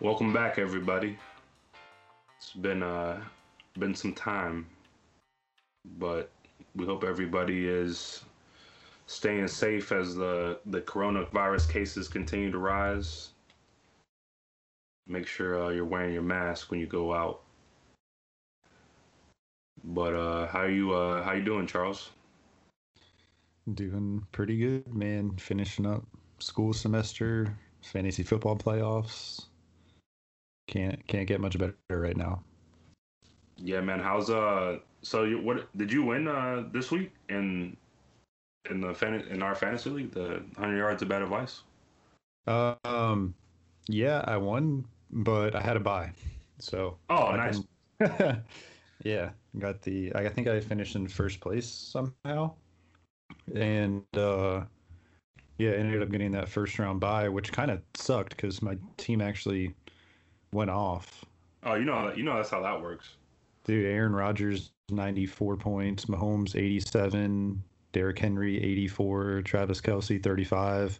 Welcome back, everybody. It's been uh been some time, but we hope everybody is staying safe as the the coronavirus cases continue to rise. Make sure uh, you're wearing your mask when you go out. But uh, how you uh, how you doing, Charles? Doing pretty good, man. Finishing up school semester, fantasy football playoffs. Can't can't get much better right now. Yeah, man. How's uh? So you what did you win uh this week in in the fan in our fantasy league the hundred yards of bad advice? Um, yeah, I won, but I had a buy, so Oh, I nice. can- yeah, got the. I think I finished in first place somehow, and uh, yeah, ended up getting that first round buy, which kind of sucked because my team actually went off. Oh, you know you know that's how that works. Dude, Aaron Rodgers, 94 points. Mahomes, 87. Derrick Henry, 84. Travis Kelce, 35.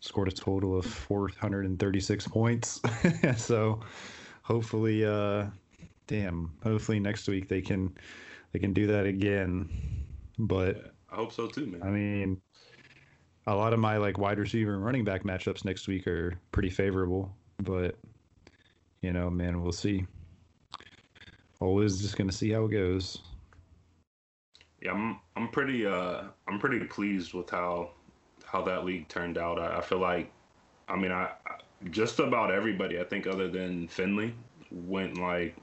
Scored a total of 436 points. so hopefully, uh, damn, hopefully next week they can they can do that again. But I hope so too, man. I mean, a lot of my like wide receiver and running back matchups next week are pretty favorable. But you know, man, we'll see. Always just gonna see how it goes. Yeah, I'm I'm pretty uh I'm pretty pleased with how how that league turned out. I, I feel like, I mean, I, I just about everybody I think other than Finley went like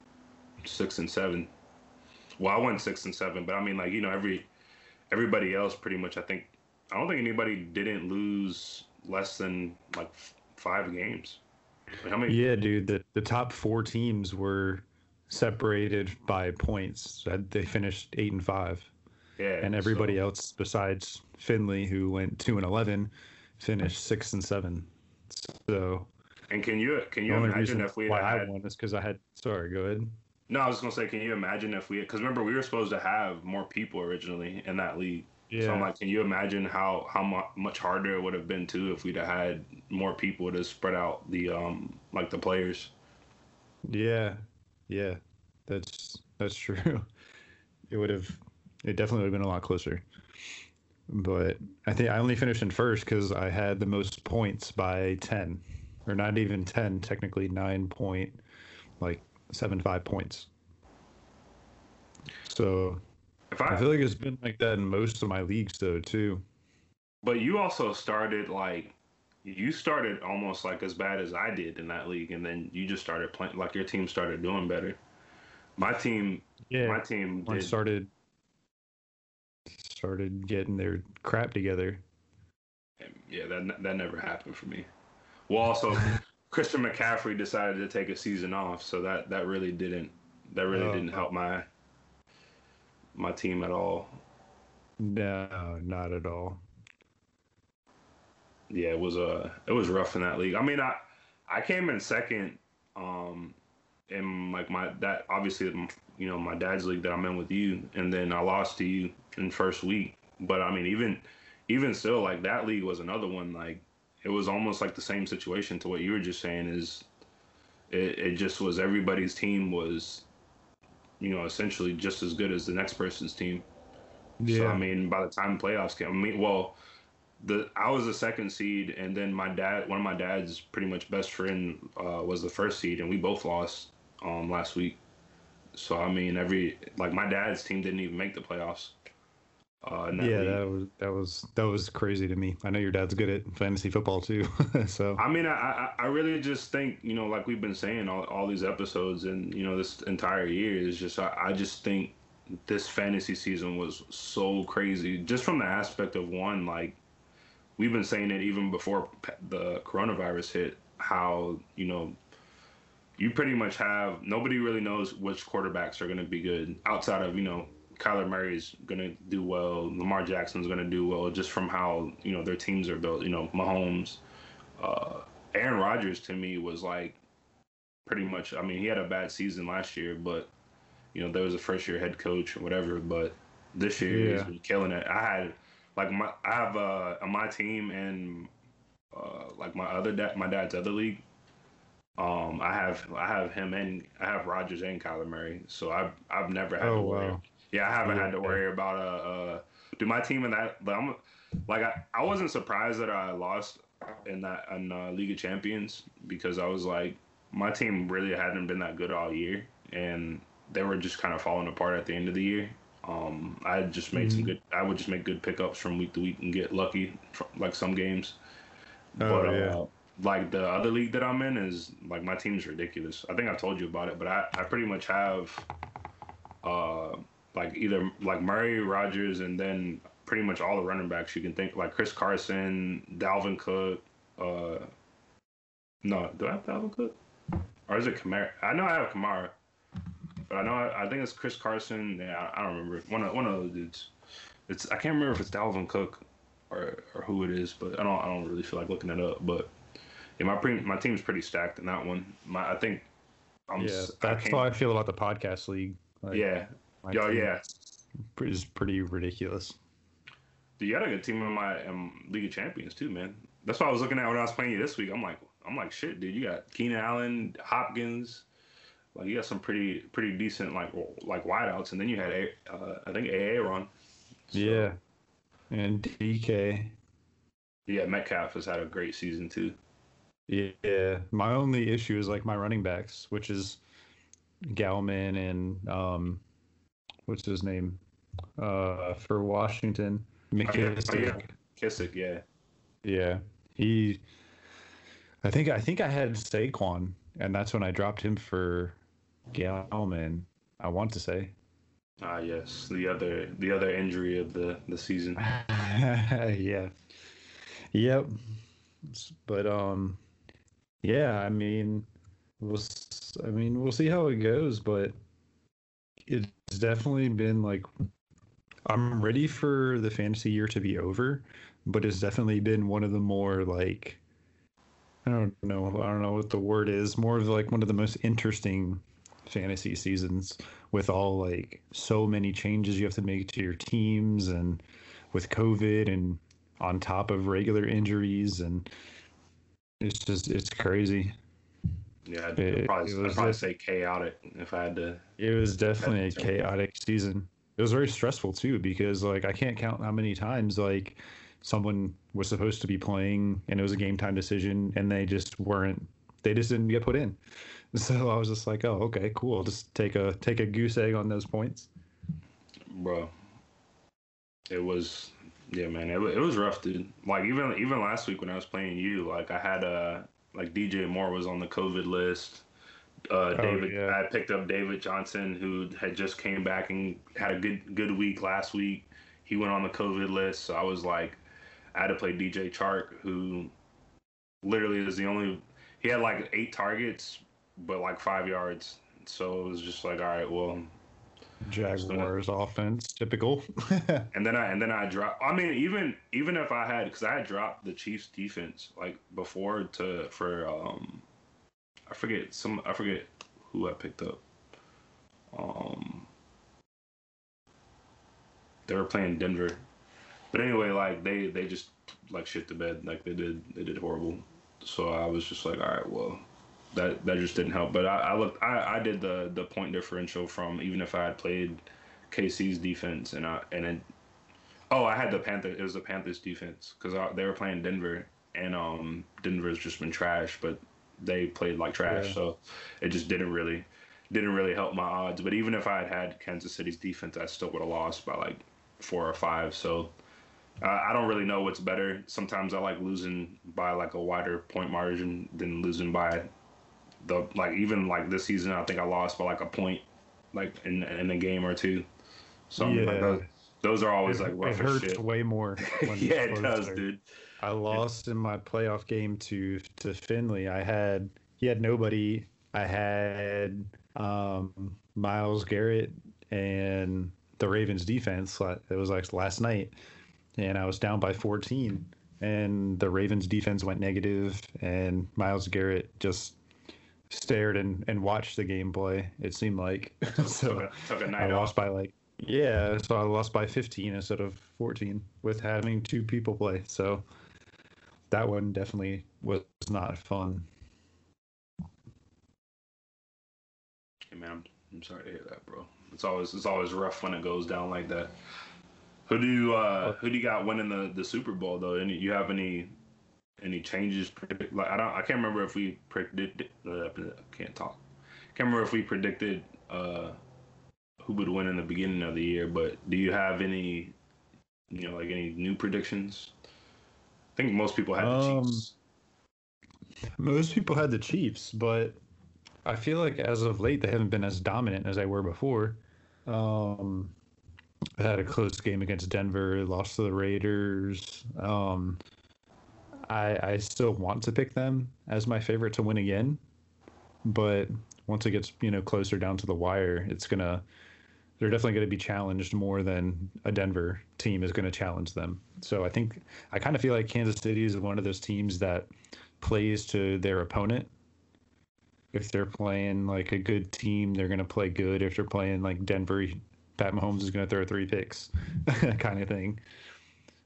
six and seven. Well, I went six and seven, but I mean, like you know, every everybody else pretty much. I think I don't think anybody didn't lose less than like f- five games. Like, how many? Yeah, dude, the the top four teams were separated by points. They finished eight and five, Yeah, and everybody else besides Finley, who went two and eleven, finished six and seven. So And can you can you imagine if we why had I won is because I had. Sorry, go ahead. No, I was gonna say, can you imagine if we? Because remember, we were supposed to have more people originally in that league. Yeah. So I'm like, can you imagine how how mu- much harder it would have been too if we'd have had more people to spread out the um like the players. Yeah, yeah, that's that's true. It would have, it definitely would have been a lot closer. But I think I only finished in first because I had the most points by ten, or not even ten, technically nine point, like seven five points. So If I I, feel like it's been like that in most of my leagues though too. but you also started like you started almost like as bad as I did in that league, and then you just started playing like your team started doing better. My team, Yeah, my team did. started started getting their crap together. Yeah, that that never happened for me. Well, also Christian McCaffrey decided to take a season off, so that that really didn't that really Oh. didn't help my my team at all. No, not at all. Yeah, it was uh it was rough in that league. I mean, I I came in second um in like my that obviously you know my dad's league that I'm in with you, and then I lost to you in first week. But I mean, even even still, like that league was another one. Like it was almost like the same situation to what you were just saying. Is it, it just was everybody's team was you know essentially just as good as the next person's team. Yeah. So I mean, by the time playoffs came, I mean, well, the I was the second seed, and then my dad, one of my dad's pretty much best friend, uh, was the first seed, and we both lost um last week. So I mean, every like my dad's team didn't even make the playoffs. Uh, yeah, league. that was that was that was crazy to me. I know your dad's good at fantasy football too, so I mean, I, I I really just think you know, like we've been saying all, all these episodes, and you know, this entire year is just I, I just think this fantasy season was so crazy, just from the aspect of one, like we've been saying it even before the coronavirus hit, how you know you pretty much have nobody really knows which quarterbacks are going to be good outside of you know Kyler Murray's going to do well, Lamar Jackson's going to do well, just from how you know their teams are built. You know, Mahomes uh, Aaron Rodgers to me was like pretty much. I mean, he had a bad season last year, but you know, there was a first year head coach or whatever. But this year he's Yeah. been killing it. I had like my I have uh, on my team and uh, like my other dad, my dad's other league. Um, I have I have him and I have Rodgers and Kyler Murray, so I've I've never had Oh, wow. Yeah, I haven't had to Yeah. worry about uh, uh do my team in that. But I'm like I, I wasn't surprised that I lost in that in uh, League of Champions because I was like my team really hadn't been that good all year and they were just kind of falling apart at the end of the year. Um, I just made some Mhm. good. I would just make good pickups from week to week and get lucky, from, like some games. Oh, but yeah. uh, like the other league that I'm in is like my team's ridiculous. I think I told you about it, but I, I pretty much have uh like either like Murray, Rodgers, and then pretty much all the running backs you can think like Chris Carson, Dalvin Cook. Uh, no, do I have Dalvin Cook? Or is it Kamara? I know I have Kamara, but I know I, I think it's Chris Carson. Yeah, I, I don't remember one of one of those dudes. It's I can't remember if it's Dalvin Cook or or who it is, but I don't I don't really feel like looking it up. But yeah, my pre, my team's pretty stacked in that one. My I think I'm Yeah, I that's can't- how I feel about the podcast league. Like, yeah. My Yo, yeah. is pretty ridiculous. Dude, you had a good team in my um, League of Champions too, man. That's what I was looking at when I was playing you this week. I'm like, I'm like, shit, dude. You got Keenan Allen, Hopkins. Like you got some pretty pretty decent like like wideouts, and then you had A- uh, I think Aaron. Yeah, and DK. Yeah, Metcalf has had a great season too. Yeah, my only issue is like my running backs, which is Gallman and um, what's his name, uh, for Washington, McKissic. Oh, yeah. Kissick, yeah. Yeah, he. I think I think I had Saquon, and that's when I dropped him for Gallman. I want to say. Ah, yes, the other the other injury of the the season. yeah. Yep. But um, yeah. I mean, we'll. I mean, we'll see how it goes, but it's definitely been like. I'm ready for the fantasy year to be over, but it's definitely been one of the more like. I don't know. I don't know what the word is. More of like one of the most interesting fantasy seasons with all like so many changes you have to make to your teams and with COVID and on top of regular injuries and it's just it's crazy. Yeah, I'd, It- probably, it I'd probably a- say chaotic if I had to. It was definitely a chaotic season. It was very stressful too because like I can't count how many times like someone was supposed to be playing and it was a game time decision and they just weren't they just didn't get put in. So I was just like, "Oh, okay, cool. Just take a take a goose egg on those points." bro. It was, yeah, man. It, it was rough, dude. Like even even last week when I was playing you, like I had uh like DJ Moore was on the COVID list. Uh, David, yeah. I picked up David Johnson, who had just came back and had a good good week last week. He went on the COVID list, so I was like, I had to play DJ Chark, who literally is the only. He had like eight targets, but like five yards. So it was just like, all right, well, Jaguars offense, typical. And then I and then I drop. I mean, even even if I had, because I had dropped the Chiefs defense like before to for um, I forget some I forget who I picked up. Um, they were playing Denver, but anyway, like they they just like shit the bed, like they did they did horrible. So I was just like, all right, well, that that just didn't help. But I, I looked, I, I did the the point differential from even if I had played KC's defense and I and it, oh, I had the Panther. It was the Panthers defense because they were playing Denver and um Denver's just been trash, but they played like trash, Yeah. so it just didn't really didn't really help my odds. But even if I had had Kansas City's defense, I still would have lost by like four or five. So. Uh, I don't really know what's better. Sometimes I like losing by like a wider point margin than losing by the like even like this season. I think I lost by like a point, like in in a game or two. So I'm like, Yeah. those, those are always like it rough as hurts shit. way more. Yeah, it does, closer. dude. I lost in my playoff game to to Finley. I had he had nobody. I had um, Myles Garrett and the Ravens defense. It was like last night, and I was down by 14. And the Ravens defense went negative, and Myles Garrett just stared and, and watched the gameplay. It seemed like Took so. a, took a I night lost off. by like yeah, so I lost by 15 instead of 14 with having two people play. So that one definitely was not fun. Hey man, I'm, I'm sorry to hear that, bro. It's always it's always rough when it goes down like that. Who do you uh who do you got winning the, the Super Bowl though? Any you have any any changes? Like I don't I can't remember if we predicted. Uh, can't talk. Can't remember if we predicted uh who would win in the beginning of the year. But do you have any you know like any new predictions? I think most people had the um, Chiefs. Most people had the Chiefs, but I feel like as of late they haven't been as dominant as they were before. Um, I had a close game against Denver, lost to the Raiders. Um, I I still want to pick them as my favorite to win again, but once it gets you know closer down to the wire, it's gonna they're definitely going to be challenged more than a Denver team is going to challenge them. So I think I kind of feel like Kansas City is one of those teams that plays to their opponent. If they're playing like a good team, they're going to play good. If they're playing like Denver, Pat Mahomes is going to throw three picks, kind of thing.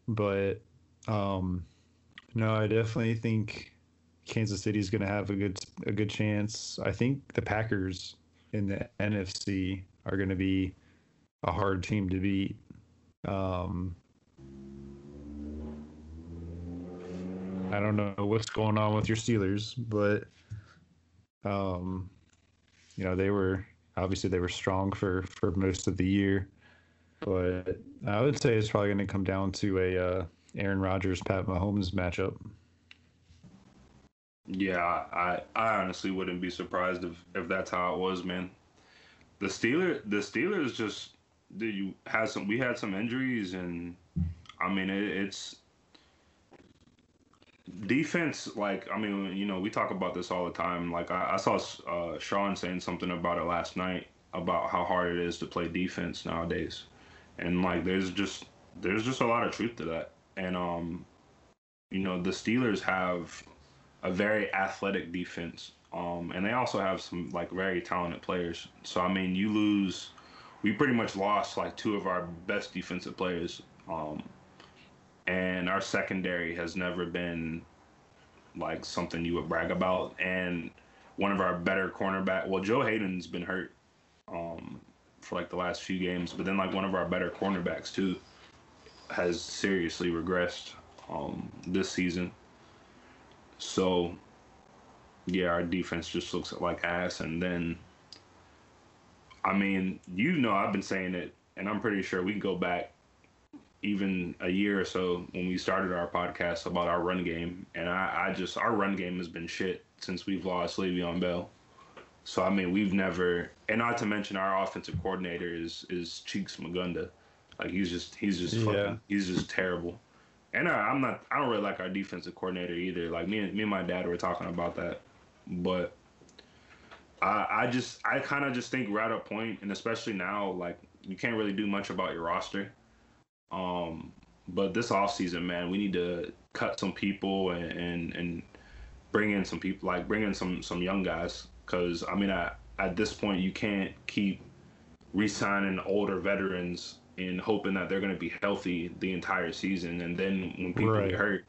But um, no, I definitely think Kansas City is going to have a good a good chance. I think the Packers in the NFC are going to be a hard team to beat. Um, I don't know what's going on with your Steelers, but um, you know they were obviously they were strong for for most of the year, but I would say it's probably going to come down to a uh, Aaron Rodgers Pat Mahomes matchup. Yeah, I I honestly wouldn't be surprised if if that's how it was, man. The Steelers the Steelers just did you had some we had some injuries and I mean it, it's defense like I mean you know we talk about this all the time like I, I saw uh, Sean saying something about it last night about how hard it is to play defense nowadays and like there's just there's just a lot of truth to that and um you know the Steelers have a very athletic defense um and they also have some like very talented players so I mean you lose we pretty much lost like two of our best defensive players. Um, and our secondary has never been like something you would brag about. And one of our better cornerback, well, Joe Haden's been hurt um, for like the last few games, but then like one of our better cornerbacks too has seriously regressed um, this season. So yeah, our defense just looks like ass, and then I mean, you know, I've been saying it, and I'm pretty sure we can go back even a year or so when we started our podcast about our run game, and I, I just our run game has been shit since we've lost Le'Veon Bell. So I mean, we've never, and not to mention our offensive coordinator is is Cheeks Magunda, like he's just he's just fucking, yeah. he's just terrible. And I, I'm not, I don't really like our defensive coordinator either. Like me and me and my dad were talking about that, but I, I just I kind of just think we're at a point, and especially now, like you can't really do much about your roster. Um, but this off season, man, we need to cut some people and and, and bring in some people, like bring in some some young guys, because I mean, at at this point, you can't keep re-signing older veterans and hoping that they're going to be healthy the entire season, and then when people right. get hurt,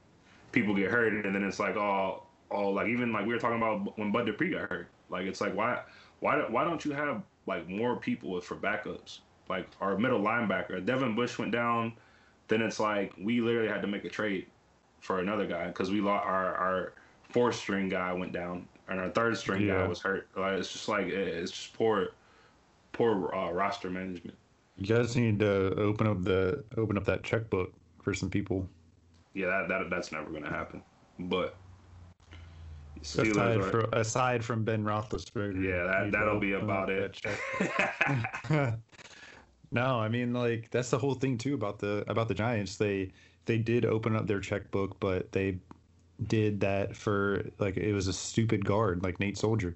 people get hurt, and then it's like, oh, oh, like even like we were talking about when Bud Dupree got hurt like it's like why why why don't you have like more people for backups? Like our middle linebacker, Devin Bush went down. Then it's like we literally had to make a trade for another guy because we lost our our fourth string guy went down and our third string yeah. guy was hurt. Like it's just like it's just poor poor uh, roster management. You guys need to open up the open up that checkbook for some people. Yeah, that, that that's never gonna happen. But aside, from, aside from Ben Roethlisberger. Yeah, that that'll be about it. no, I mean like that's the whole thing too about the about the Giants. They they did open up their checkbook, but they did that for like it was a stupid guard like Nate Solder.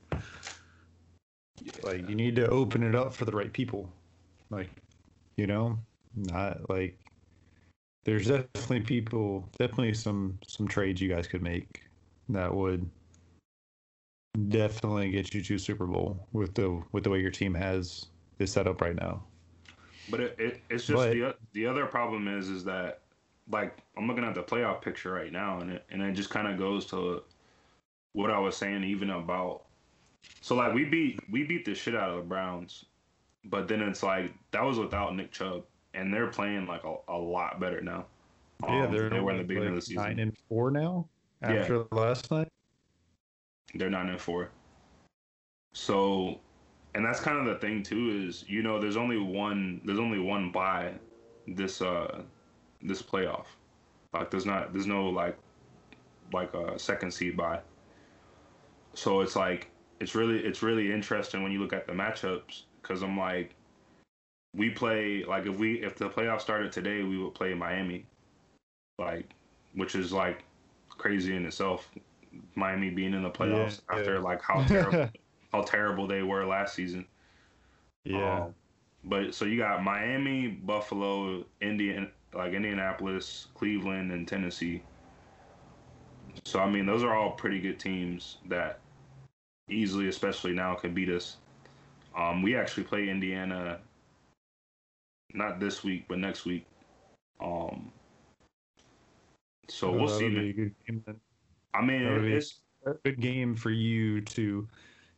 Like you need to open it up for the right people. Like, you know, not like there's definitely people definitely some some trades you guys could make that would definitely get you to Super Bowl with the with the way your team has is set up right now. But it, it it's just but, the the other problem is is that like I'm looking at the playoff picture right now and it and it just kind of goes to what I was saying even about So like we beat we beat the shit out of the Browns, but then it's like that was without Nick Chubb, and they're playing like a, a lot better now. yeah, Um, they're they were in the like beginning of the season. nine and four now after last night. They're nine and four. So, and that's kind of the thing too is you know there's only one there's only one buy this uh this playoff. Like there's not there's no like like a second seed buy. So it's like it's really it's really interesting when you look at the matchups because I'm like we play like if we if the playoffs started today we would play Miami, like which is like crazy in itself. Miami being in the playoffs Yeah, after yeah. like how terrible how terrible they were last season. yeah. Um, but so you got Miami, Buffalo, Indian, like Indianapolis, Cleveland, and Tennessee. So I mean, those are all pretty good teams that easily, especially now, could beat us. Um, we actually play Indiana not this week, but next week. Um, so Oh, we'll see. be a good game then. I mean, that would be- it's A good game for you to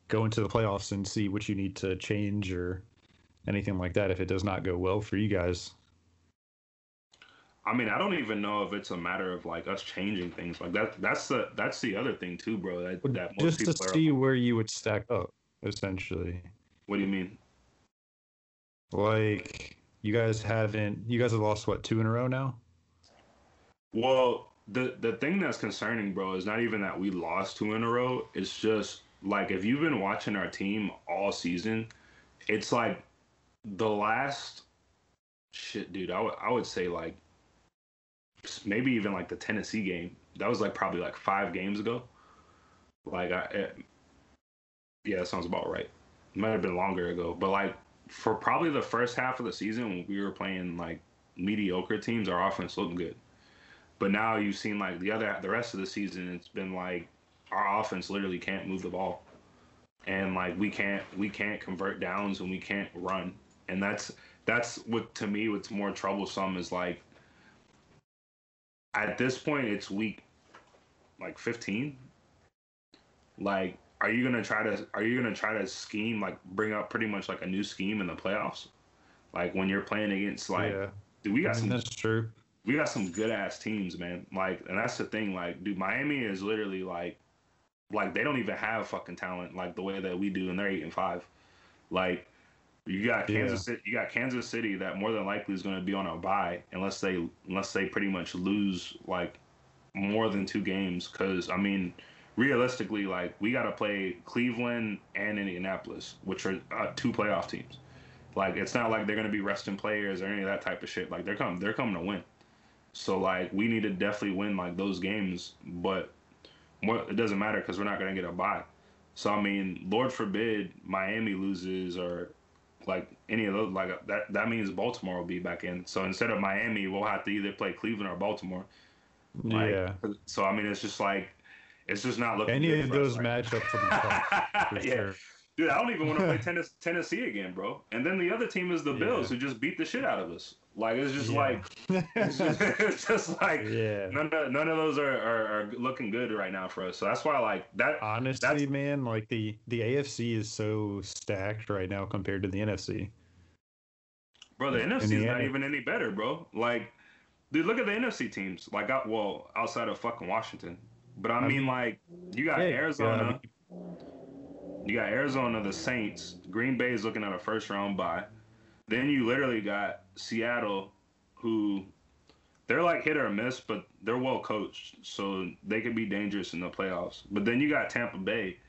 go into the playoffs and see what you need to change or anything like that if it does not go well for you guys. I mean, I don't even know if it's a matter of like us changing things. Like that. That's the that's the other thing too, bro. That that most Just to people are. see where you would stack up, essentially. What do you mean? Like you guys haven't you guys have lost what, two in a row now? Well, the the thing that's concerning, bro, is not even that we lost two in a row. It's just like if you've been watching our team all season, it's like the last shit, dude. I would I would say like maybe even like the Tennessee game. That was like probably like five games ago. Like I, it, yeah, that sounds about right. Might have been longer ago, but like for probably the first half of the season when we were playing like mediocre teams, our offense looked good. But now you've seen like the other the rest of the season, it's been like our offense literally can't move the ball, and like we can't we can't convert downs and we can't run, and that's that's what to me what's more troublesome is like at this point it's week like 15 like are you gonna try to are you gonna try to scheme like bring up pretty much like a new scheme in the playoffs like when you're playing against like yeah. dude, we got I mean, some that's true. we got some good ass teams, man. Like, and that's the thing. Like, dude, Miami is literally like, like they don't even have fucking talent like the way that we do, and they're eight and five. Like, you got Kansas City, you got Kansas City that more than likely is going to be on a bye unless they unless they pretty much lose like more than two games. Because I mean, realistically, like we got to play Cleveland and Indianapolis, which are uh, two playoff teams. Like, it's not like they're going to be resting players or any of that type of shit. Like, they're coming, they're coming to win. So like we need to definitely win like those games, but more, it doesn't matter because we're not gonna get a bye. So I mean, Lord forbid Miami loses or like any of those like that. That means Baltimore will be back in. So instead of Miami, we'll have to either play Cleveland or Baltimore. Like, yeah. So I mean, it's just like it's just not looking. Any of those right matchups will be tough for yeah, sure. dude, I don't even want to play tennis, Tennessee again, bro. And then the other team is the Bills, Yeah. who just beat the shit out of us. Like it's just Yeah. like it's just, it's just like yeah. none of none of those are, are, are looking good right now for us. So that's why like that. Honestly, That's- man, like the the AFC is so stacked right now compared to the NFC. Bro, the NFC is the not end- even any better, bro. Like, dude, look at the NFC teams. Like, I, well, outside of fucking Washington, but I I mean, like, you got yeah, Arizona, yeah, you got Arizona, the Saints, Green Bay is looking at a first round bye. Then you literally got Seattle, who they're like hit or miss, but they're well coached, so they could be dangerous in the playoffs. But then you got Tampa Bay,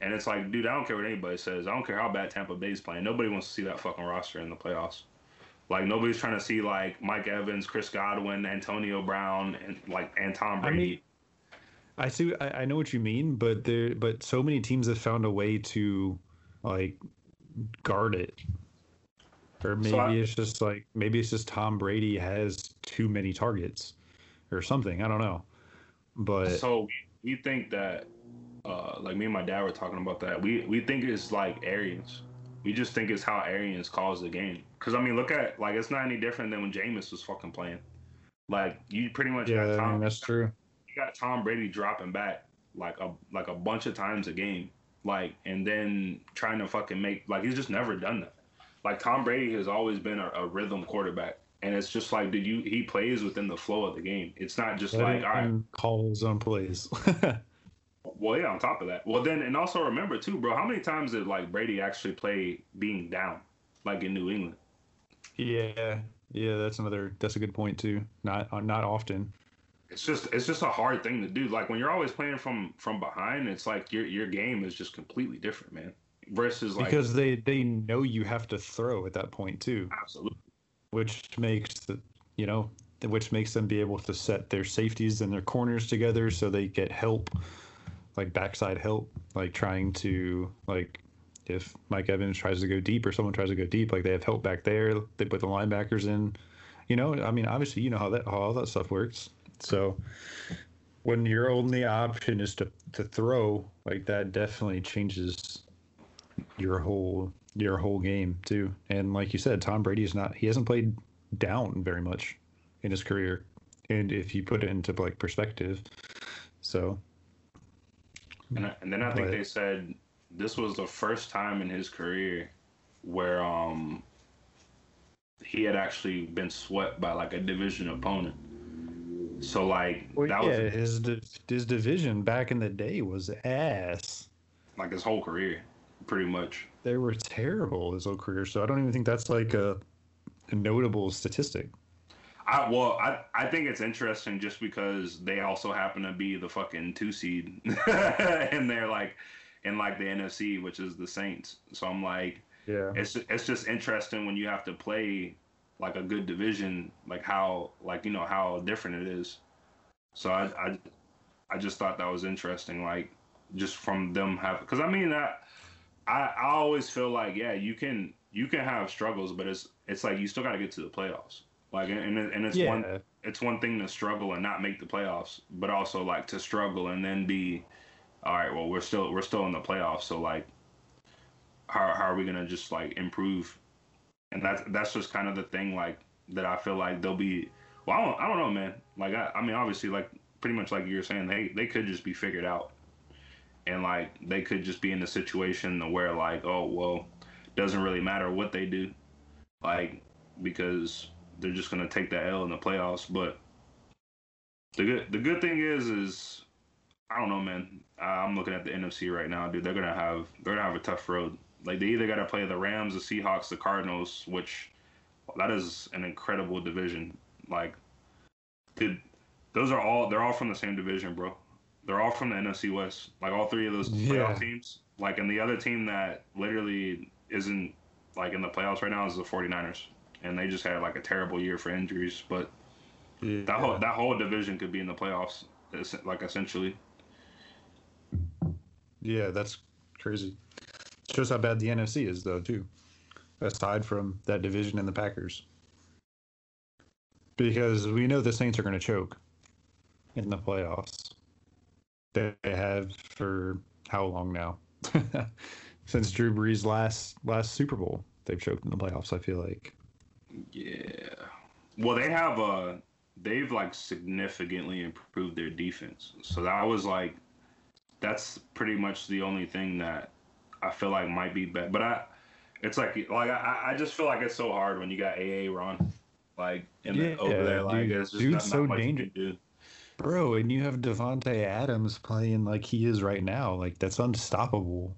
and it's like, dude, I don't care what anybody says. I don't care how bad Tampa Bay's playing. Nobody wants to see that fucking roster in the playoffs. Like nobody's trying to see like Mike Evans, Chris Godwin, Antonio Brown, and like and Tom I Brady. mean, I see. I, I know what you mean, but there, but so many teams have found a way to like guard it, or maybe So I- it's just like maybe it's just Tom Brady has too many targets, or something. I don't know, but So we, think that, uh, like me and my dad were talking about that. We we think it's like Arians. We just think it's how Arians calls the game. Cause I mean, look at like it's not any different than when Jameis was fucking playing. Like you pretty much got yeah, I Tom, mean, that's true. Got Tom Brady dropping back like a like a bunch of times a game. like, and then trying to fucking make like he's just never done that. Like Tom Brady has always been a, a rhythm quarterback, and it's just like, did you? He plays within the flow of the game. It's not just Let like, him all right, call his plays. well, yeah. On top of that, well, then and also remember too, bro. How many times did like Brady actually play being down, like in New England? yeah, yeah, that's another. That's a good point too. Not uh, not often. It's just it's just a hard thing to do. Like when you're always playing from from behind, it's like your your game is just completely different, man. Versus like because they they know you have to throw at that point too, absolutely. which makes the you know which makes them be able to set their safeties and their corners together so they get help, like backside help, like trying to like if Mike Evans tries to go deep or someone tries to go deep, like they have help back there. They put the linebackers in. You know, I mean, obviously, you know how that how all that stuff works. So when your only option is to to throw, like that definitely changes your whole your whole game too. And like you said, Tom Brady is not he hasn't played down very much in his career. And if you put it into like perspective, so And, I- and then I think But- they said this was the first time in his career where um he had actually been swept by like a division opponent. So like well, that yeah, was his di- his division back in the day was ass. like his whole career, pretty much. They were terrible his whole career. So I don't even think that's like a, a notable statistic. I well, I I think it's interesting just because they also happen to be the fucking two seed, and they're like in like the NFC, which is the Saints. So I'm like, Yeah. it's it's just interesting when you have to play like a good division, like how like you know how different it is. So I I, I just thought that was interesting, like just from them have because I mean that I I always feel like yeah you can you can have struggles, but it's it's like you still got to get to the playoffs. Like and and it's Yeah. one it's one thing to struggle and not make the playoffs, but also like to struggle and then be all right. Well, we're still we're still in the playoffs, so like how how are we gonna just like improve? And that's that's just kind of the thing like that I feel like they'll be. Well, I don't, I don't know, man. Like I, I mean, obviously, like pretty much like you were saying, they they could just be figured out, and like they could just be in a situation where like, oh well, doesn't really matter what they do, like because they're just gonna take the L in the playoffs. But the good the good thing is is I don't know, man. I'm looking at the NFC right now, dude. They're gonna have they're gonna have a tough road. Like they either gotta play the Rams, the Seahawks, the Cardinals, which that is an incredible division. Like, dude, those are all they're all from the same division, bro. They're all from the NFC West. Like all three of those playoff Yeah. teams. Like, and the other team that literally isn't like in the playoffs right now is the 49ers. And they just had like a terrible year for injuries, but that whole that whole division could be in the playoffs, like essentially. Yeah, that's crazy. Shows how bad the NFC is, though, too. Aside from that division and the Packers, because we know the Saints are going to choke in the playoffs. They have for how long now? Since Drew Brees' last last Super Bowl, they've choked in the playoffs. I feel like. Yeah. Well, they have uh they've like significantly improved their defense. So that was like that's pretty much the only thing that I feel like might be bad. But I it's like like I, I just feel like it's so hard when you got AA Ron like in the, over there like dude. it's just Dude's not, so not dangerous. do. Bro, and you have Davante Adams playing like he is right now. Like that's unstoppable.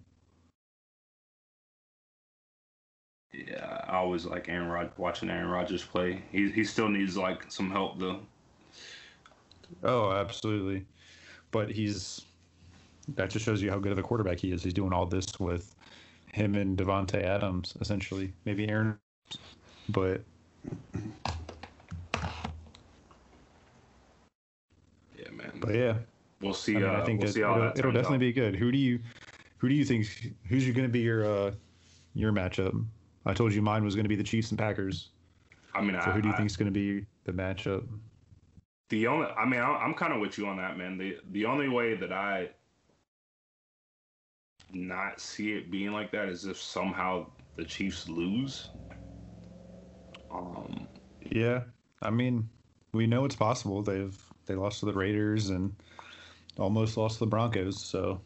Yeah, I always like Aaron Rod watching Aaron Rodgers play. He he still needs like some help though. Oh, absolutely. But he's that just shows you how good of a quarterback he is. He's doing all this with him and Davante Adams, essentially. Maybe Aaron, but Yeah, man. but yeah. We'll see. I, mean, uh, I think we'll how it'll, that it'll definitely out. be good. Who do you who do you think who's going to be your uh your matchup? I told you mine was going to be the Chiefs and Packers. I mean, So I, who do you I- think is going to be the matchup? The only, I mean, I'm kind of with you on that, man. The the only way that I not see it being like that is if somehow the Chiefs lose. Um, Yeah, I mean, we know it's possible. They've they lost to the Raiders and almost lost to the Broncos. So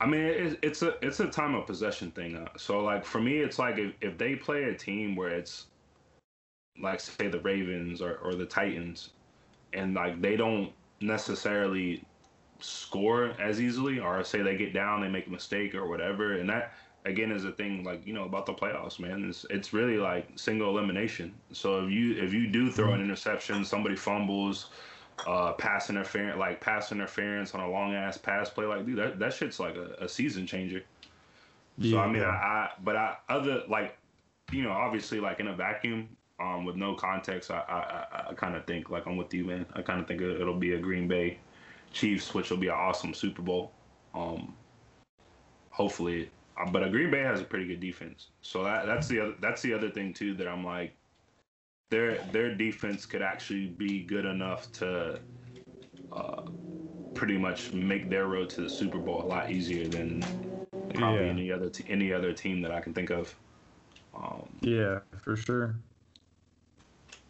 I mean, it, it's a it's a time of possession thing. Uh, so like for me, it's like if, if they play a team where it's like say the Ravens or, or the Titans, and like they don't necessarily score as easily, or say they get down, they make a mistake or whatever, and that again is a thing like you know about the playoffs, man. It's it's really like single elimination. So if you if you do throw an interception, somebody fumbles, uh, pass interference, like pass interference on a long ass pass play, like dude, that that shit's like a, a season changer. Yeah. So I mean, I, I but I other like you know obviously like in a vacuum. Um, with no context, I I, I, I kind of think like I'm with you, man. I kind of think it'll be a Green Bay Chiefs, which will be an awesome Super Bowl. Um, hopefully, uh, but a Green Bay has a pretty good defense, so that that's the other that's the other thing too that I'm like, their their defense could actually be good enough to uh, pretty much make their road to the Super Bowl a lot easier than probably Yeah. any other t- any other team that I can think of. Um, Yeah, for sure.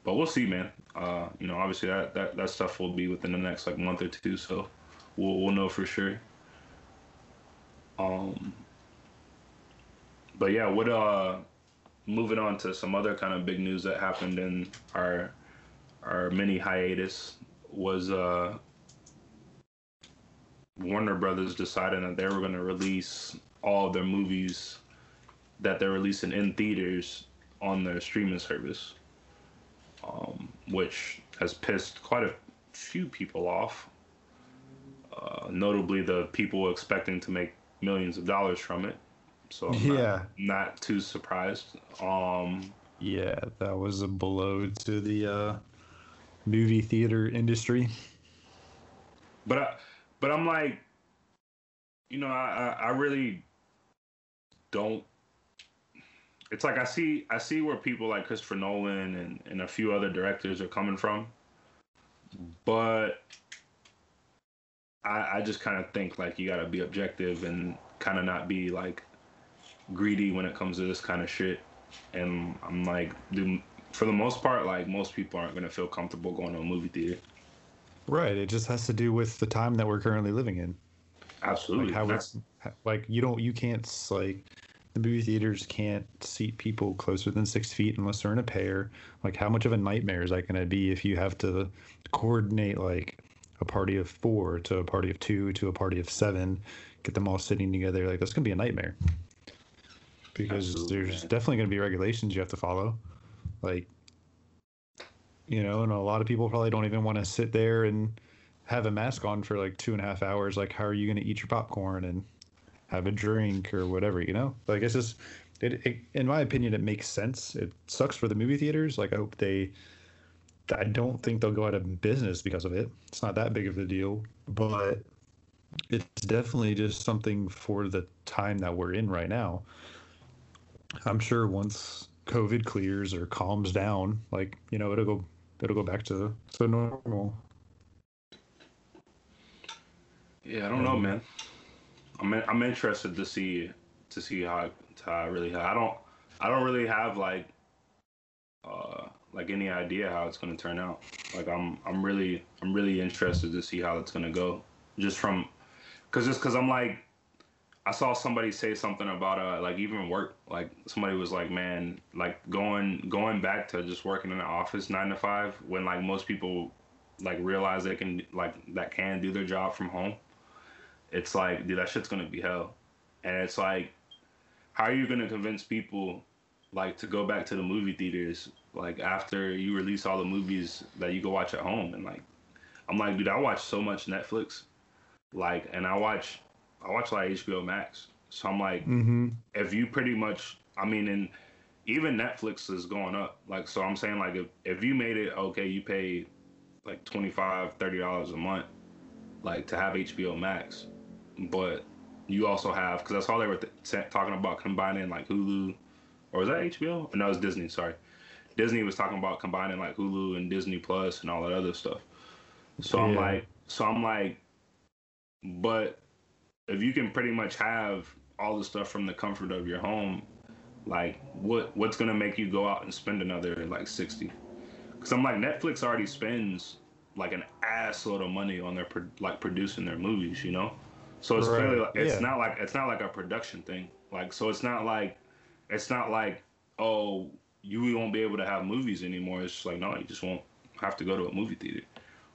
But we'll see, man. Uh, you know, obviously that, that that stuff will be within the next like month or two, so we'll we'll know for sure. Um, but yeah, what uh, moving on to some other kind of big news that happened in our our mini hiatus was uh, Warner Brothers deciding that they were going to release all their movies that they're releasing in theaters on their streaming service which has pissed quite a few people off. Uh, notably, the people expecting to make millions of dollars from it. So I'm not- Yeah. not, too surprised. Um, Yeah, that was a blow to the uh, movie theater industry. but I, but I'm like, you know, I I really don't. It's like I see I see where people like Christopher Nolan and, and a few other directors are coming from, but I I just kind of think like you got to be objective and kind of not be like greedy when it comes to this kind of shit. And I'm like, dude, for the most part, like most people aren't gonna feel comfortable going to a movie theater. Right. It just has to do with the time that we're currently living in. Absolutely. Like how That's- it's like you don't you can't like the movie theaters can't seat people closer than six feet unless they're in a pair. Like how much of a nightmare is that going to be if you have to coordinate like a party of four to a party of two to a party of seven, get them all sitting together? Like that's going to be a nightmare because Absolutely, there's definitely going to be regulations you have to follow. Like you know, and a lot of people probably don't even want to sit there and have a mask on for like two and a half hours. Like, how are you going to eat your popcorn and have a drink or whatever? You know, like it's just, it, it, in my opinion, it makes sense. It sucks for the movie theaters. Like, I hope they. I don't think they'll go out of business because of it. It's not that big of a deal, but it's definitely just something for the time that we're in right now. I'm sure once COVID clears or calms down, like you know, it'll go it'll go back to to normal. Yeah, I don't know, man. I'm I'm interested to see to see how how I really I don't I don't really have like uh like any idea how it's gonna turn out. Like I'm I'm really I'm really interested to see how it's gonna go. Just from cause just cause I'm like I saw somebody say something about uh like even work like somebody was like man like going going back to just working in the office nine to five when like most people like realize they can like that can do their job from home it's like, dude, that shit's gonna be hell. And it's like, how are you gonna convince people like to go back to the movie theaters like after you release all the movies that you go watch at home? And like, I'm like, dude, I watch so much Netflix, like, and I watch, I watch like HBO Max. So I'm like, Mm-hmm. if you pretty much, I mean, and even Netflix is going up. Like, so I'm saying like, if if you made it okay, you pay like 25 30 dollars a month, like to have HBO Max but you also have because that's all they were th- talking about combining like Hulu, or was that HBO? No, it was Disney. Sorry, Disney was talking about combining like Hulu and Disney Plus and all that other stuff. So I'm like, so I'm like, but if you can pretty much have all the stuff from the comfort of your home, like what what's gonna make you go out and spend another like sixty? Because I'm like Netflix already spends like an ass load of money on their pro- like producing their movies, you know. So it's Right, really like, it's yeah. not like it's not like a production thing. Like so it's not like it's not like oh you won't be able to have movies anymore. It's just like no, you just won't have to go to a movie theater.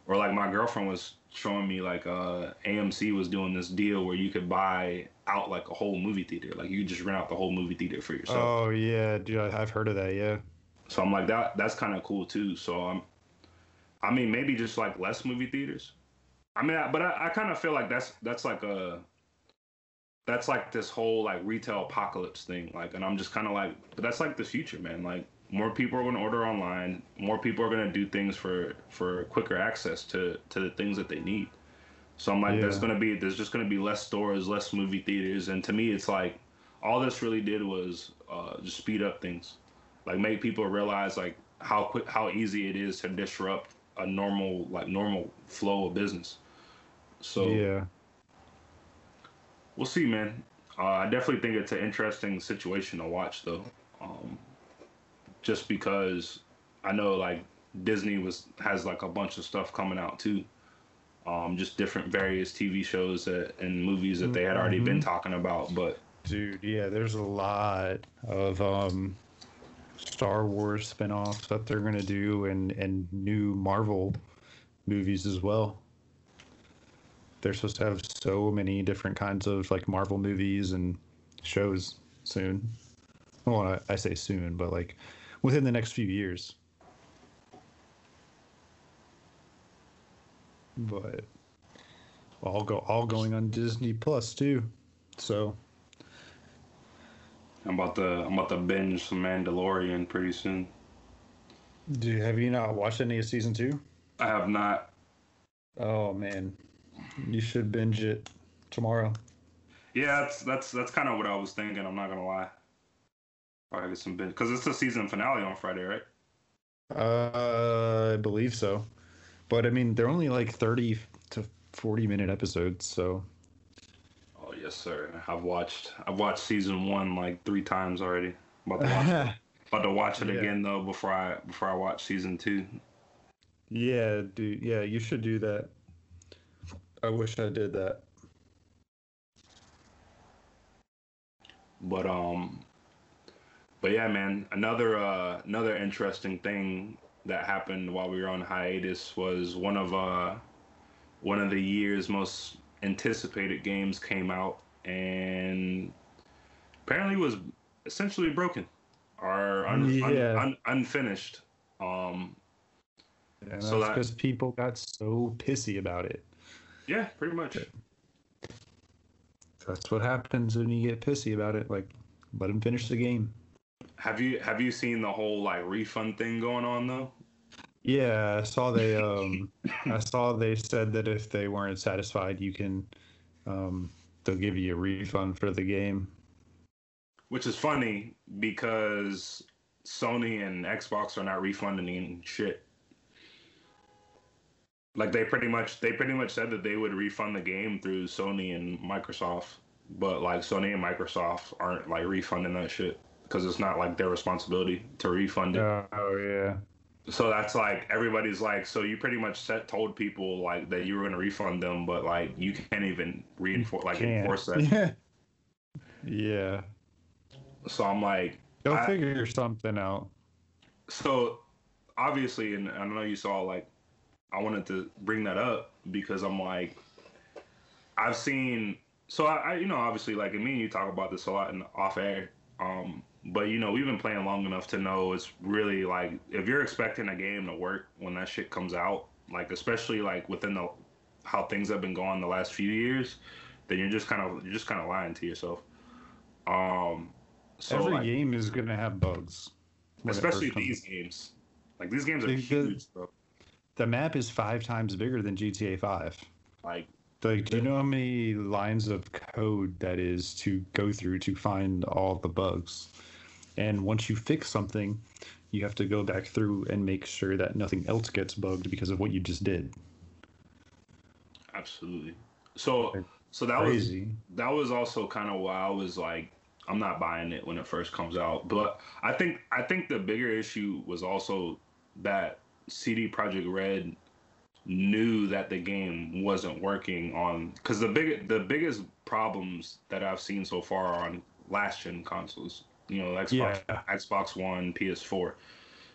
Or like my girlfriend was showing me like uh AMC was doing this deal where you could buy out like a whole movie theater. Like you could just rent out the whole movie theater for yourself. Oh yeah, dude, I- I've heard of that. Yeah. So I'm like that that's kind of cool too. So I'm I mean maybe just like less movie theaters. I mean I, but I, I kind of feel like that's that's like a that's like this whole like retail apocalypse thing like and I'm just kind of like but that's like the future man like more people are going to order online more people are going to do things for for quicker access to to the things that they need. So I'm like there's going to be there's just going to be less stores less movie theaters and to me it's like all this really did was uh, just speed up things. Like make people realize like how quick how easy it is to disrupt a normal like normal flow of business so yeah. we'll see man uh, i definitely think it's an interesting situation to watch though um, just because i know like disney was has like a bunch of stuff coming out too um, just different various tv shows that, and movies that they had already been talking about but Dude, yeah, there's a lot of um, Star Wars spin-offs that they're gonna do, and and new Marvel movies as well. They're supposed to have so many different kinds of like Marvel movies and shows soon. Well, I, I say soon, but like within the next few years. But all go all going on Disney Plus too. So i'm about to i'm about to binge some mandalorian pretty soon Do have you not watched any of season two? i have not Oh man, you should binge it tomorrow. Yeah, that's that's that's kind of what I was thinking. I'm not gonna lie. Probably get some bit because it's the season finale on Friday, right? Uh, I believe so, but I mean they're only like thirty to forty minute episodes, so Oh yes, sir. I've watched I've watched season one like three times already. About to watch, about to watch it Yeah. again though before I before I watch season two. yeah, dude, yeah, you should do that. I wish I did that. But um, but yeah, man. Another uh another interesting thing that happened while we were on hiatus was one of uh one of the year's most anticipated games came out and apparently was essentially broken or un, un- Yeah. un, unfinished. Um, And So that's because people got so pissy about it. Yeah, pretty much. That's what happens when you get pissy about it. Like, let them finish the game. Have you have you seen the whole like refund thing going on though? Yeah, I saw they um I saw they said that if they weren't satisfied, you can um they'll give you a refund for the game. Which is funny because Sony and Xbox are not refunding shit. Like they pretty much they pretty much said that they would refund the game through Sony and Microsoft, but like Sony and Microsoft aren't like refunding that shit because it's not like their responsibility to refund it. Oh, oh yeah. So that's like everybody's like, so you pretty much set, told people like that you were gonna refund them, but like you can't even reinforce like Can't. enforce that. Yeah. Yeah. So I'm like, They'll I- figure something out. so obviously, and I know you saw like, I wanted to bring that up because I'm like, I've seen. So I, I you know, obviously, like, and me and you talk about this a lot in off air. Um, but you know, we've been playing long enough to know it's really like if you're expecting a game to work when that shit comes out, like especially like within the how things have been going the last few years, then you're just kind of you're just kind of lying to yourself. Um, so Every like, game is gonna have bugs. especially comes these games. Like these games are Because- huge, bro. The map is five times bigger than GTA Five. Like Like, do you know how many lines of code that is to go through to find all the bugs? And once you fix something, you have to go back through and make sure that nothing else gets bugged because of what you just did. absolutely. So so that Crazy. was that was also kind of why I was like, I'm not buying it when it first comes out. But I think I think the bigger issue was also that CD Projekt Red knew that the game wasn't working on because the big the biggest problems that I've seen so far on last gen consoles. You know, Xbox, Yeah. Xbox One, PS4.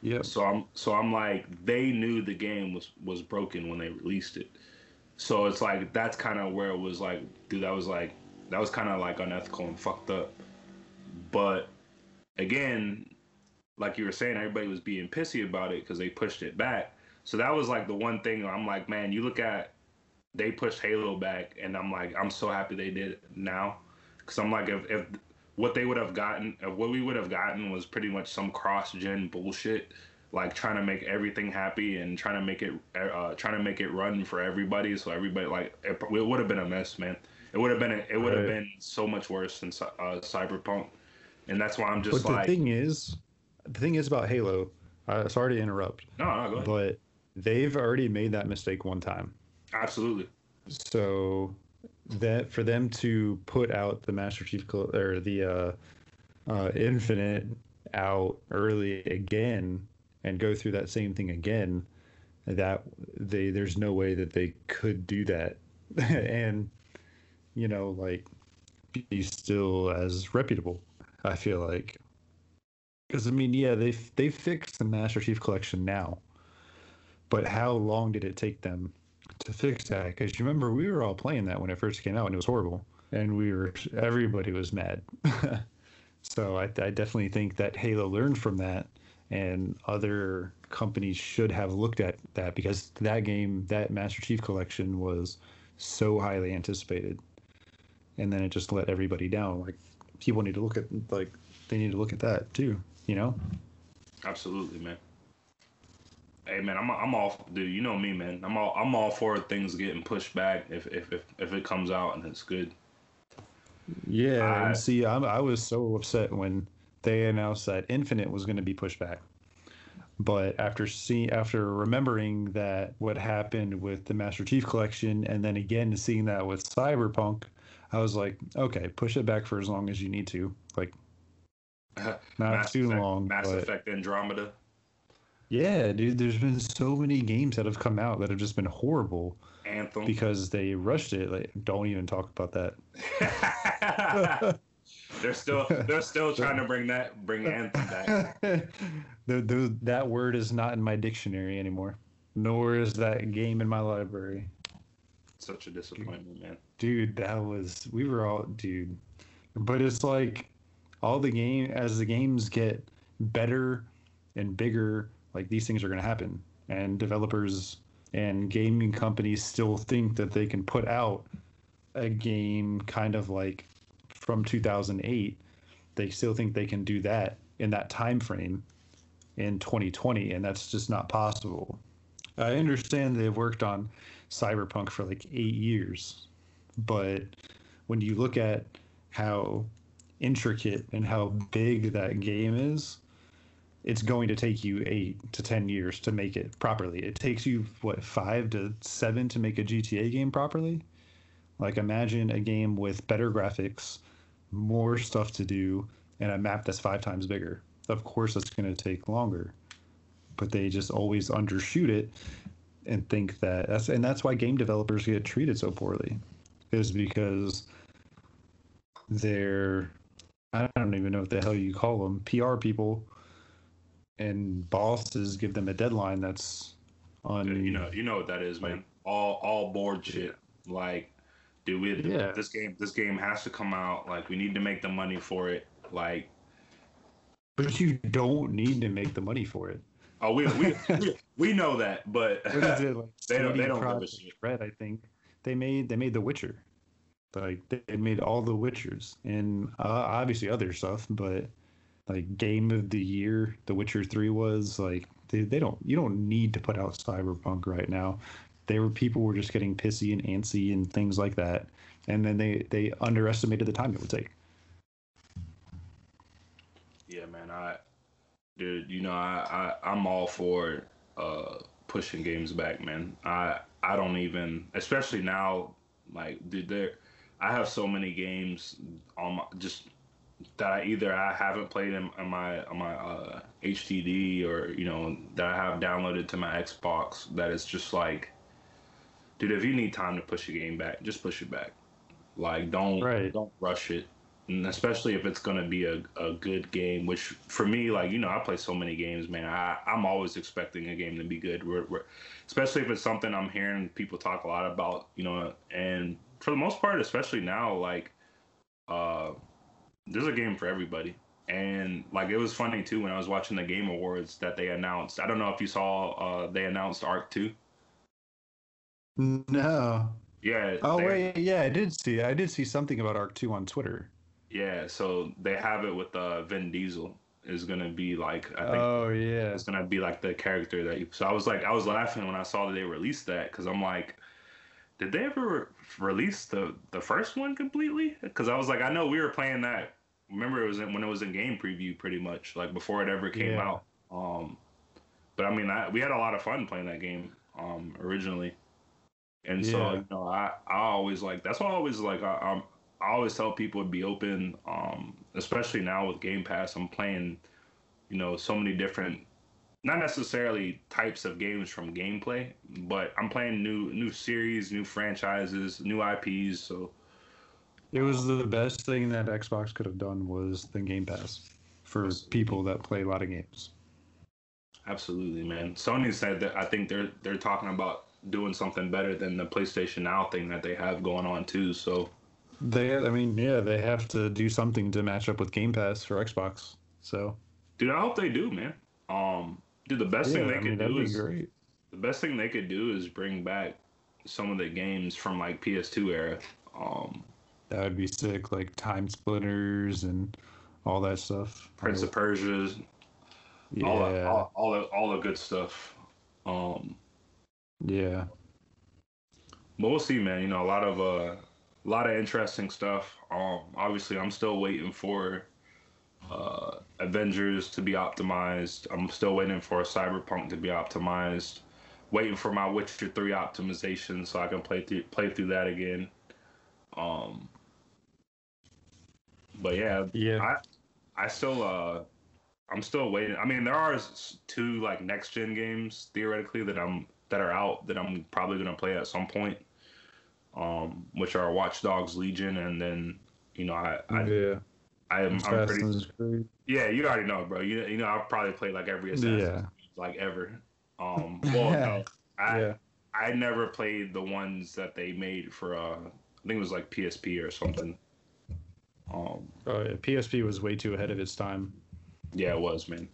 Yeah. So I'm so I'm like they knew the game was was broken when they released it. So it's like that's kind of where it was like, dude, that was like that was kind of like unethical and fucked up. But again, like you were saying, everybody was being pissy about it because they pushed it back. So that was like the one thing I'm like, man, you look at they pushed Halo back, and I'm like, I'm so happy they did it now, because I'm like, if, if what they would have gotten, if what we would have gotten was pretty much some cross gen bullshit, like trying to make everything happy and trying to make it, uh, trying to make it run for everybody, so everybody like it, it would have been a mess, man. It would have been, it would have Right. been so much worse than uh, Cyberpunk, and that's why I'm just like But just the thing is, the thing is about Halo. Uh, sorry to interrupt, no, no, but they've already made that mistake one time. Absolutely. So that for them to put out the Master Chief or the uh, uh, Infinite out early again and go through that same thing again, that they there's no way that they could do that, and you know like be still as reputable. I feel like because I mean yeah they they fixed the Master Chief Collection now, but how long did it take them to fix that? Because you remember we were all playing that when it first came out and it was horrible. And we were everybody was mad. So I, I definitely think that halo learned from that and other companies should have looked at that because that game that master chief collection was so highly anticipated. And then it just let everybody down. Like people need to look at like they need to look at that too you know Absolutely, man. Hey, man, I'm I'm all, dude. You know me, man. I'm all I'm all for things getting pushed back if if if, if it comes out and it's good. Yeah, I- and see, I'm, I was so upset when they announced that Infinite was going to be pushed back. But after seeing, after remembering that what happened with the Master Chief Collection, and then again seeing that with Cyberpunk, I was like, okay, push it back for as long as you need to. Not Mass too Effect, long. Mass but Effect Andromeda. yeah, dude, there's been so many games that have come out that have just been horrible Anthem. because they rushed it. Like, don't even talk about that. they're still they're still trying to bring that bring Anthem back. the, the, that word is not in my dictionary anymore, nor is that game in my library. Such a disappointment, man. Dude, that was we were all dude, but it's like all the game as the games get better and bigger, like these things are gonna happen, and developers and gaming companies still think that they can put out a game kind of like from 2008 they still think they can do that in that time frame in 2020 and that's just not possible. I understand they've worked on cyberpunk for like eight years but when you look at how intricate and how big that game is it's going to take you eight to ten years to make it properly it takes you what five to seven to make a gta game properly like imagine a game with better graphics more stuff to do and a map that's five times bigger. Of course, it's going to take longer, but they just always undershoot it and think that that's and that's why game developers get treated so poorly, is because they're I don't even know what the hell you call them PR people and bosses give them a deadline that's on You know you know what that is, man. All all board shit. Like, dude, we Yeah. this game this game has to come out. Like, we need to make the money for it. Like, but you don't need to make the money for it. oh, we we we, we know that, but it like They don't- they don't give a shit. Red, I think they made they made The Witcher, like they made all the Witchers and uh, obviously other stuff, but like Game of the Year, The Witcher Three was like they, they don't you don't need to put out Cyberpunk right now. They were people were just getting pissy and antsy and things like that, and then they they underestimated the time it would take. Yeah, man. I, dude, you know, I, I I'm all for uh pushing games back, man. I I don't even, especially now, like, dude, there, I have so many games on my just that I either I haven't played in, on my on my uh, HDD or you know that I have downloaded to my Xbox that it's just like dude, if you need time to push a game back, just push it back. Like don't Right. don't rush it. And especially if it's gonna be a, a good game, which for me, like, you know, I play so many games, man. I, I'm always expecting a game to be good. We're, we're, especially if it's something I'm hearing people talk a lot about, you know, and for the most part, especially now, like, uh, there's a game for everybody. And like it was funny too when I was watching the Game Awards that they announced. I don't know if you saw uh they announced Ark 2. No. Yeah. Oh they- wait, yeah, I did see. I did see something about Ark Two on Twitter. Yeah, so they have it with uh Vin Diesel is gonna be like I think Oh yeah. it's gonna be like the character that you. So I was like I was laughing when I saw that they released that because I'm like, did they ever release the the first one completely? Because I was like I know we were playing that. Remember it was in, when it was in game preview pretty much like before it ever came Yeah. out. Um, but I mean I, we had a lot of fun playing that game um originally. And so you know, I, I always like that's why I always like I, I'm I always tell people to be open, um, especially now with Game Pass. I'm playing, you know, so many different, not necessarily types of games from gameplay, but I'm playing new new series, new franchises, new IPs. So It was the best thing that Xbox could have done was the Game Pass for people that play a lot of games. absolutely, man. Sony said that I think they're they're talking about doing something better than the PlayStation Now thing that they have going on too. So They, I mean, yeah, they have to do something to match up with Game Pass for Xbox. So dude, I hope they do, man. Um, dude, the best thing they I could mean, do is great. the best thing they could do is bring back some of the games from like PS2 era. Um, That would be sick, like TimeSplitters and all that stuff. Prince of Persia, yeah, all, the, all, all the all the good stuff. Um, yeah. but we'll see, man. You know, a lot of uh, a lot of interesting stuff. Um, obviously, I'm still waiting for uh, Avengers to be optimized. I'm still waiting for Cyberpunk to be optimized. Waiting for my Witcher 3 optimization so I can play through play through that again. Um, but yeah, Yeah. I I still uh I'm still waiting. I mean, there are two like next gen games theoretically that I'm that are out that I'm probably gonna play at some point. Um, which are Watch Dogs Legion, and then you know I I yeah. I am I'm pretty yeah you already know bro you you know I've probably played like every Assassin's Yeah. Creed, like ever. Um, well no, I yeah. I never played the ones that they made for uh I think it was like PSP or something. Um, Oh, yeah. PSP was way too ahead of its time. yeah, it was man.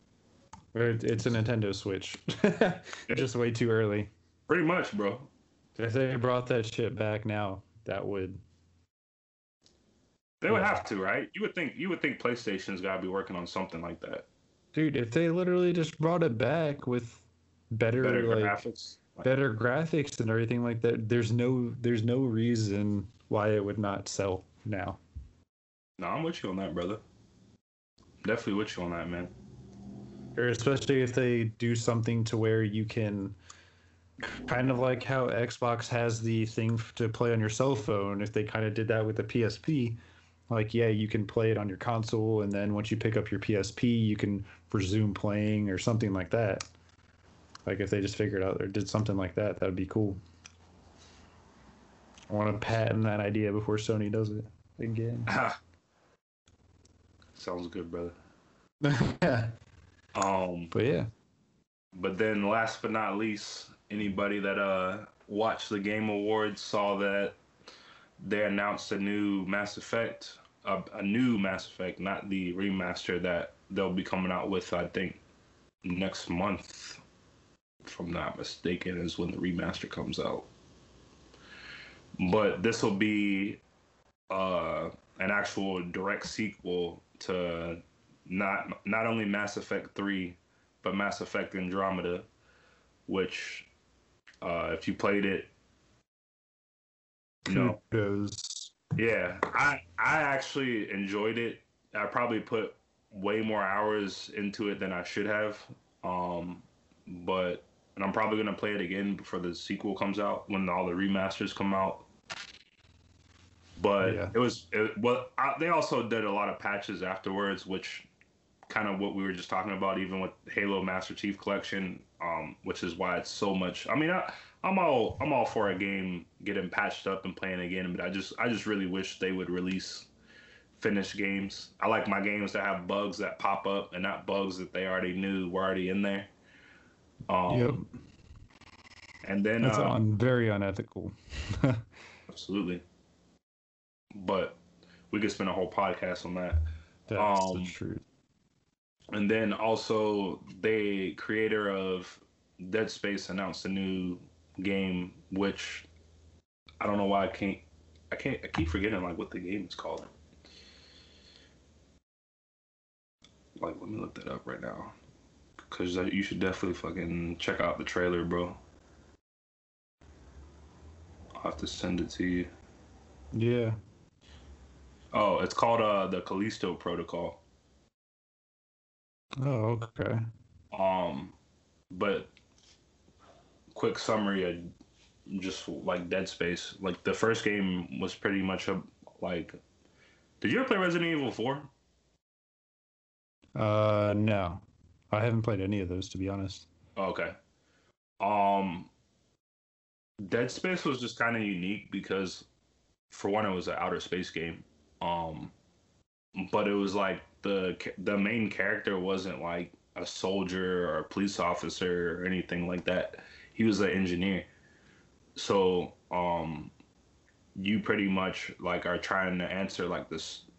It's a Nintendo Switch. Just way too early. Pretty much, bro. If they brought that shit back now, that would. They would Yeah. have to, right? You would think you would think PlayStation's got to be working on something like that. Dude, if they literally just brought it back with better, Better like graphics. Like, better graphics and everything like that, there's no there's no reason why it would not sell now. no, I'm with you on that, brother. Definitely with you on that, man. Or especially if they do something to where you can kind of like how Xbox has the thing to play on your cell phone. If they kind of did that with the PSP, like yeah, you can play it on your console, and then once you pick up your PSP, you can resume playing or something like that. Like if they just figured out or did something like that, that would be cool. I want to patent that idea before Sony does it again. Sounds good, brother. but Um, But yeah, but then last but not least, anybody that uh watched the Game Awards saw that they announced a new Mass Effect, a, a new Mass Effect, not the remaster that they'll be coming out with. I think next month, if I'm not mistaken, is when the remaster comes out. But this will be uh, an actual direct sequel to not not only Mass Effect Three, but Mass Effect Andromeda, which uh, if you played it, kudos. yeah, I I actually enjoyed it. I probably put way more hours into it than I should have. Um, but and I'm probably gonna play it again before the sequel comes out when all the remasters come out. But Yeah. it was it, well. I, they also did a lot of patches afterwards, which kind of what we were just talking about, even with Halo Master Chief Collection, um, which is why it's so much. I mean, I, I'm all I'm all for a game getting patched up and playing again, but I just I just really wish they would release finished games. I like my games to have bugs that pop up and not bugs that they already knew were already in there. Um, yep. And then That's uh, on very unethical. absolutely. But we could spend a whole podcast on that. That's Um, the truth. And then also, the creator of Dead Space announced a new game, which I don't know why I can't. I can't. I keep forgetting like what the game is called. Like, let me look that up right now, because you should definitely fucking check out the trailer, bro. I'll have to send it to you. Yeah. Oh, it's called uh the Callisto Protocol. Oh, okay. Um, but quick summary of just like Dead Space. Like the first game was pretty much a like. Did you ever play Resident Evil Four? Uh, no, I haven't played any of those to be honest. Okay. Um, Dead Space was just kind of unique because, for one, it was an outer space game. Um, but it was like the the main character wasn't like a soldier or a police officer or anything like that. He was an engineer. So, um, you pretty much like are trying to answer like this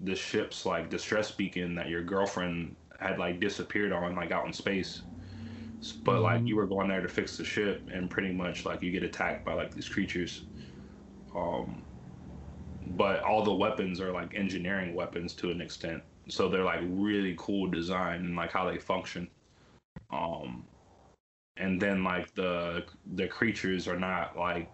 this ship's like distress beacon that your girlfriend had like disappeared on like out in space but like Mhm. you were going there to fix the ship and pretty much like you get attacked by like these creatures um but all the weapons are like engineering weapons to an extent so they're like really cool design and like how they function um and then like the the creatures are not like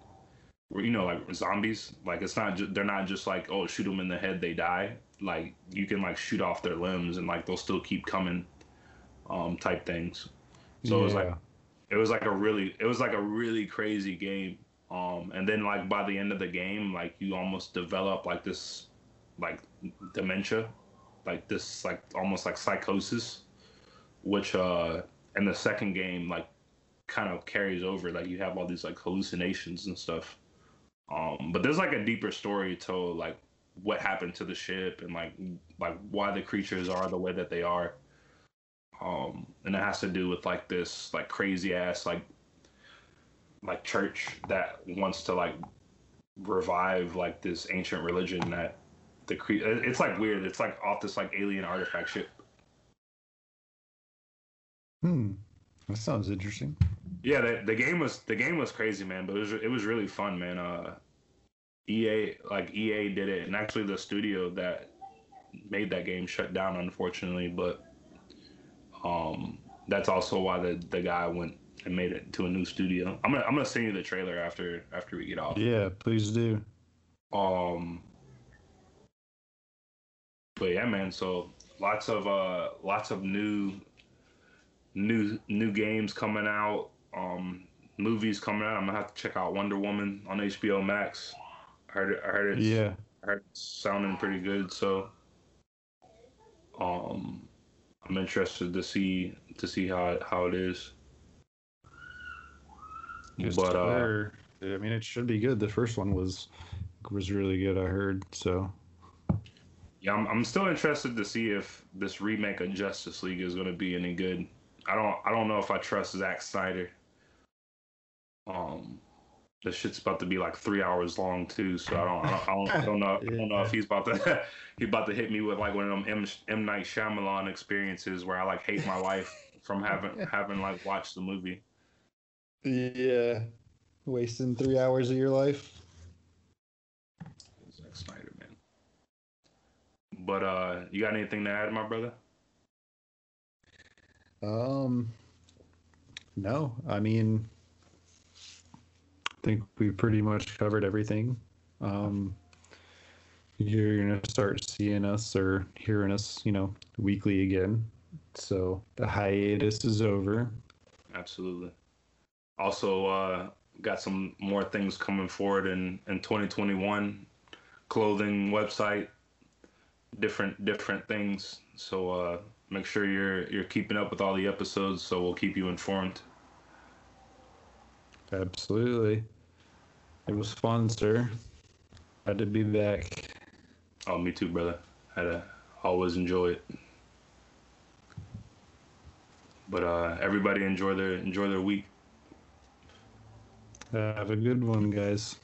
you know like zombies. Like it's not just they're not just like oh shoot them in the head they die. Like you can like shoot off their limbs and like they'll still keep coming um type things. So it was like it was like a really it was like a really crazy game. Um and then like by the end of the game like you almost develop like this like dementia like this like almost like psychosis which uh in the second game like kind of carries over like you have all these like hallucinations and stuff um but there's like a deeper story to like what happened to the ship and like like why the creatures are the way that they are um and it has to do with like this like crazy ass like like church that wants to like revive like this ancient religion that the cre- it's like weird it's like off this like alien artifact ship Hmm. That sounds interesting. Yeah the, the game was the game was crazy man but it was it was really fun man uh ea like ea did it and actually the studio that made that game shut down unfortunately but um that's also why the the guy went and made it to a new studio i'm gonna i'm gonna send you the trailer after after we get off Yeah, please do. Um, but yeah, man. So lots of uh, lots of new, new, new games coming out. Um, movies coming out. I'm gonna have to check out Wonder Woman on HBO Max. I heard it. I heard it's, Yeah. I heard it's sounding pretty good. So, um, I'm interested to see to see how it, how it is. Yes, but uh. I mean, it should be good. The first one was was really good. I heard. So Yeah, I'm, I'm still interested to see if this remake of Justice League is going to be any good. I don't I don't know if I trust Zack Snyder. Um, this shit's about to be like three hours long too, so I don't I don't, I don't, I don't know I don't know if he's about to he's about to hit me with like one of them M, M Night Shyamalan experiences where I like hate my life from having having like watched the movie. yeah, wasting three hours of your life. Zack Snyder, man. But uh, you got anything to add, my brother? Um, no, I mean, I think we pretty much covered everything. Um, you're gonna start seeing us or hearing us, you know, weekly again. So the hiatus is over. Absolutely. Also, uh, got some more things coming forward in, in 2021. Clothing website, different different things. So uh, make sure you're you're keeping up with all the episodes, so we'll keep you informed. Absolutely. It was fun, sir. Glad to be back. Oh, me too, brother. I Had to always enjoy it. But uh, everybody enjoy their enjoy their week. Have a good one, guys.